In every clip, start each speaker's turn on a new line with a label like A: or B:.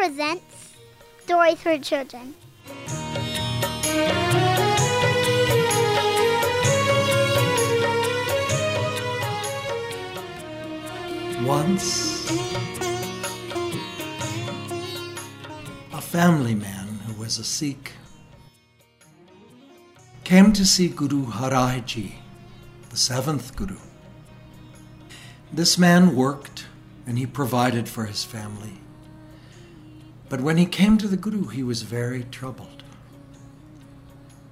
A: presents Stories for Children.
B: Once, a family man who was a Sikh came to see Guru Har Rai Ji, the seventh Guru. This man worked and he provided for his family. But when he came to the Guru, he was very troubled.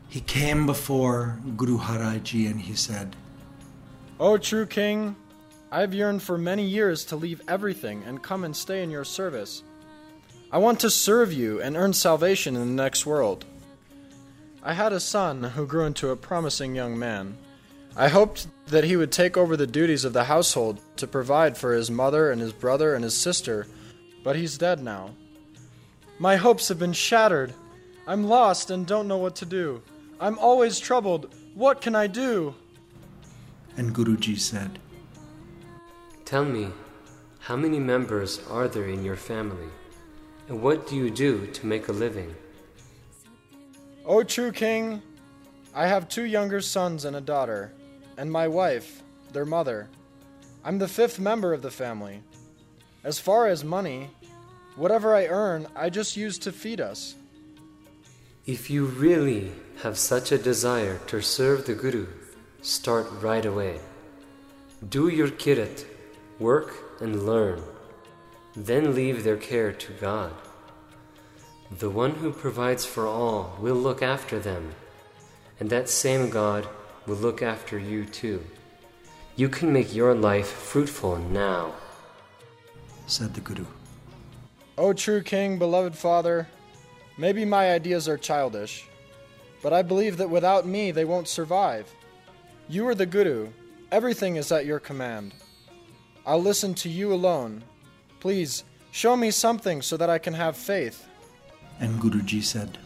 B: He came before Guru Har Rai Ji and he said,
C: O true king, I have yearned for many years to leave everything and come and stay in your service. I want to serve you and earn salvation in the next world. I had a son who grew into a promising young man. I hoped that he would take over the duties of the household to provide for his mother and his brother and his sister, but he's dead now. My hopes have been shattered. I'm lost and don't know what to do. I'm always troubled. What can I do?
B: and Guruji said,
D: Tell me, how many members are there in your family? And what do you do to make a living?
C: O true king, I have two younger sons and a daughter, and my wife, their mother. I'm the fifth member of the family. As far as money, whatever I earn, I just use to feed us.
D: If you really have such a desire to serve the Guru, start right away. Do your kirat, work and learn. Then leave their care to God. The one who provides for all will look after them, and that same God will look after you too. You can make your life fruitful now.
B: said the Guru.
C: O true king, beloved father, maybe my ideas are childish, but I believe that without me they won't survive. You are the Guru. Everything is at your command. I'll listen to you alone. Please, show me something so that I can have faith.
B: And Guruji said,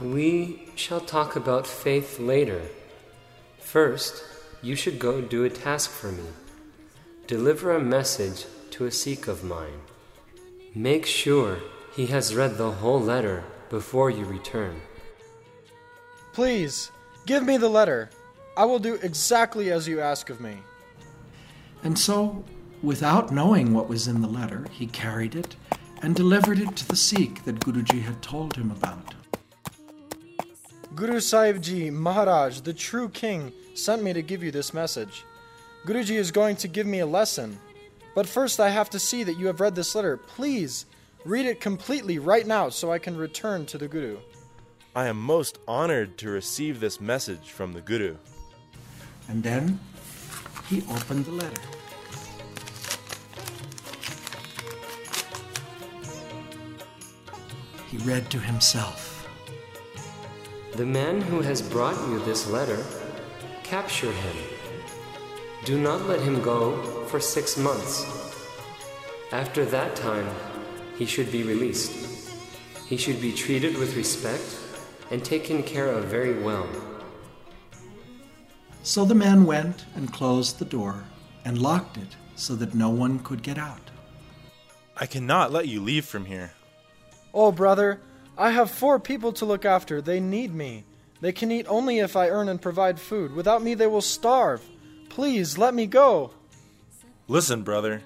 D: We shall talk about faith later. First, you should go do a task for me. Deliver a message to a Sikh of mine. Make sure he has read the whole letter before you return.
C: Please, give me the letter. I will do exactly as you ask of me.
B: And so, without knowing what was in the letter, he carried it and delivered it to the Sikh that Guruji had told him about.
C: Guru Sahib Ji, Maharaj, the true king, sent me to give you this message. Guruji is going to give me a lesson. But first, I have to see that you have read this letter. Please, read it completely right now so I can return to the Guru.
E: I am most honored to receive this message from the Guru.
B: And then he opened the letter. He read to himself.
D: The man who has brought you this letter, capture him. Do not let him go for six months. After that time, he should be released. He should be treated with respect and taken care of very well.
B: So the man went and closed the door and locked it so that no one could get out.
E: I cannot let you leave from here.
C: Oh, brother, I have four people to look after. They need me. They can eat only if I earn and provide food. Without me, they will starve. Please, let me go.
E: Listen, brother.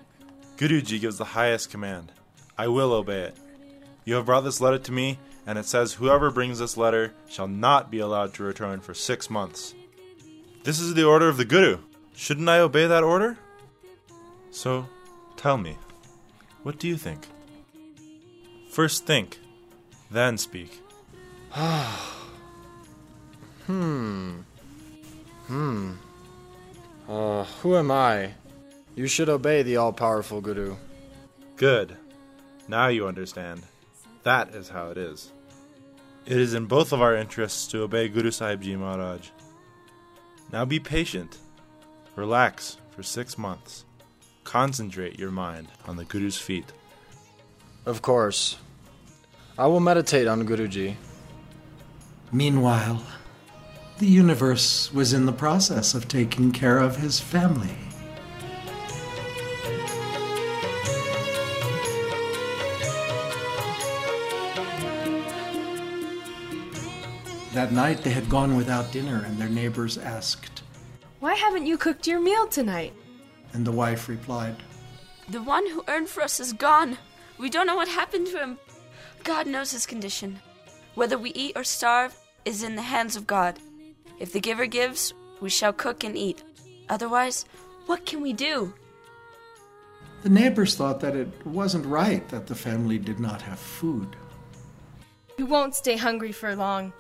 E: Guruji gives the highest command. I will obey it. You have brought this letter to me, and it says whoever brings this letter shall not be allowed to return for six months. This is the order of the Guru. Shouldn't I obey that order? So, tell me, what do you think? First think, then speak.
C: Hmm. Hmm. Uh, who am I? You should obey the all powerful Guru.
E: Good. Now you understand. That is how it is. It is in both of our interests to obey Guru Sahib Ji Maharaj. Now be patient. Relax for six months. Concentrate your mind on the Guru's feet.
C: Of course. I will meditate on Guruji.
B: Meanwhile, the universe was in the process of taking care of his family. That night they had gone without dinner, and their neighbors asked,
F: Why haven't you cooked your meal tonight?
B: And the wife replied,
G: The one who earned for us is gone. We don't know what happened to him. God knows his condition. Whether we eat or starve is in the hands of God. If the giver gives, we shall cook and eat. Otherwise, what can we do?
B: The neighbors thought that it wasn't right that the family did not have food.
F: You won't stay hungry for long.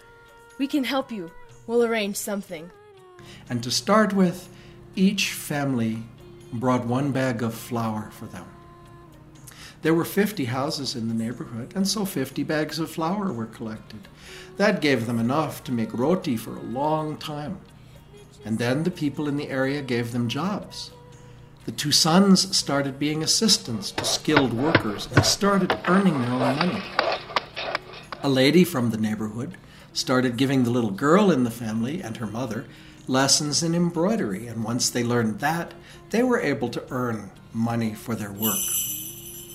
F: We can help you. We'll arrange something.
B: And to start with, each family brought one bag of flour for them. There were 50 houses in the neighborhood, and so 50 bags of flour were collected. That gave them enough to make roti for a long time. And then the people in the area gave them jobs. The two sons started being assistants to skilled workers and started earning their own money. A lady from the neighborhood started giving the little girl in the family and her mother lessons in embroidery, and once they learned that, they were able to earn money for their work.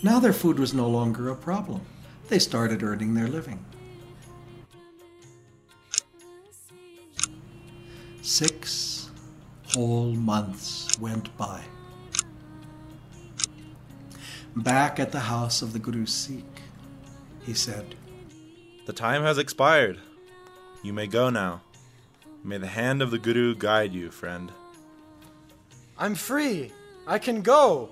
B: Now their food was no longer a problem. They started earning their living. Six whole months went by. Back at the house of the Guru Sikh, he said,
E: The time has expired. You may go now. May the hand of the Guru guide you, friend.
C: I'm free. I can go.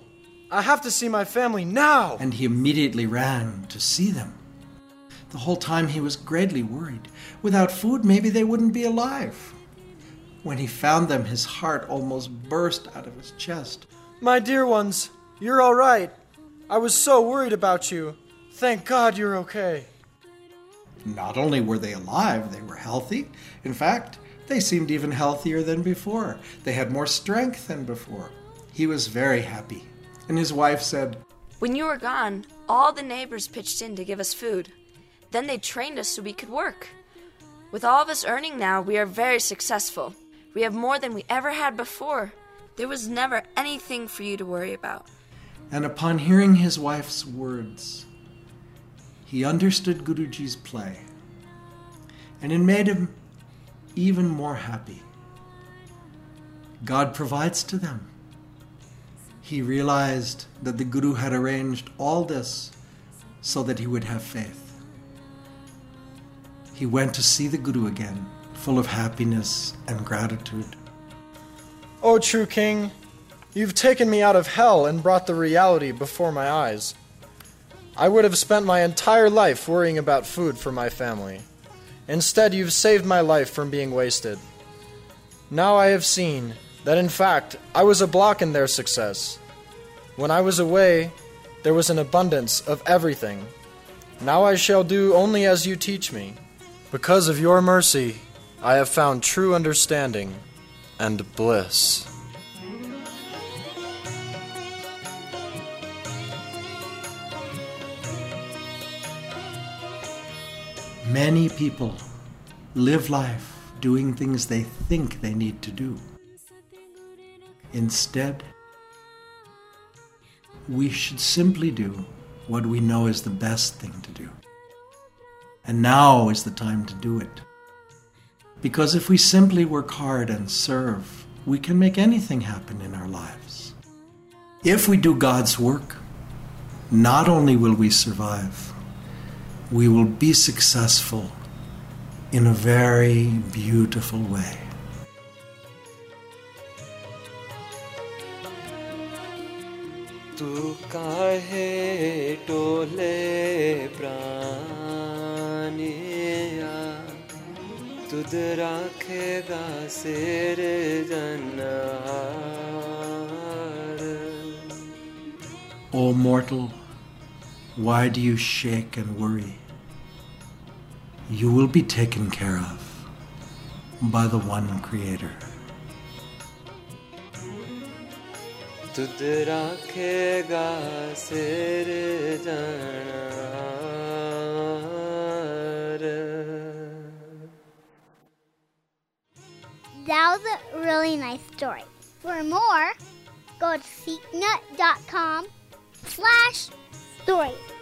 C: I have to see my family now.
B: and he immediately ran to see them. The whole time he was greatly worried. Without food, maybe they wouldn't be alive. When he found them, his heart almost burst out of his chest.
C: My dear ones, you're all right. I was so worried about you. Thank God you're okay.
B: Not only were they alive, they were healthy. In fact, they seemed even healthier than before. They had more strength than before. He was very happy. And his wife said,
G: When you were gone, all the neighbors pitched in to give us food. Then they trained us so we could work. With all of us earning now, we are very successful. We have more than we ever had before. There was never anything for you to worry about.
B: And upon hearing his wife's words, he understood Guruji's play. And it made him even more happy. God provides to them. He realized that the Guru had arranged all this so that he would have faith. He went to see the Guru again, full of happiness and gratitude.
C: O Oh, true king, you've taken me out of hell and brought the reality before my eyes. I would have spent my entire life worrying about food for my family. Instead, you've saved my life from being wasted. Now I have seen that, in fact, I was a block in their success. When I was away, there was an abundance of everything. Now I shall do only as you teach me. Because of your mercy, I have found true understanding and bliss.
B: Many people live life doing things they think they need to do. Instead, we should simply do what we know is the best thing to do. And now is the time to do it. Because if we simply work hard and serve, we can make anything happen in our lives. If we do God's work, not only will we survive, we will be successful in a very beautiful way.
D: तू काहे टोले प्राणिया तुद राखेगा सिर जनहार
B: O mortal, why do you shake and worry? You will be taken care of by the one Creator.
D: राखेगा सिर
A: That was a really nice story. For more, go to sikhnet.com slash stories.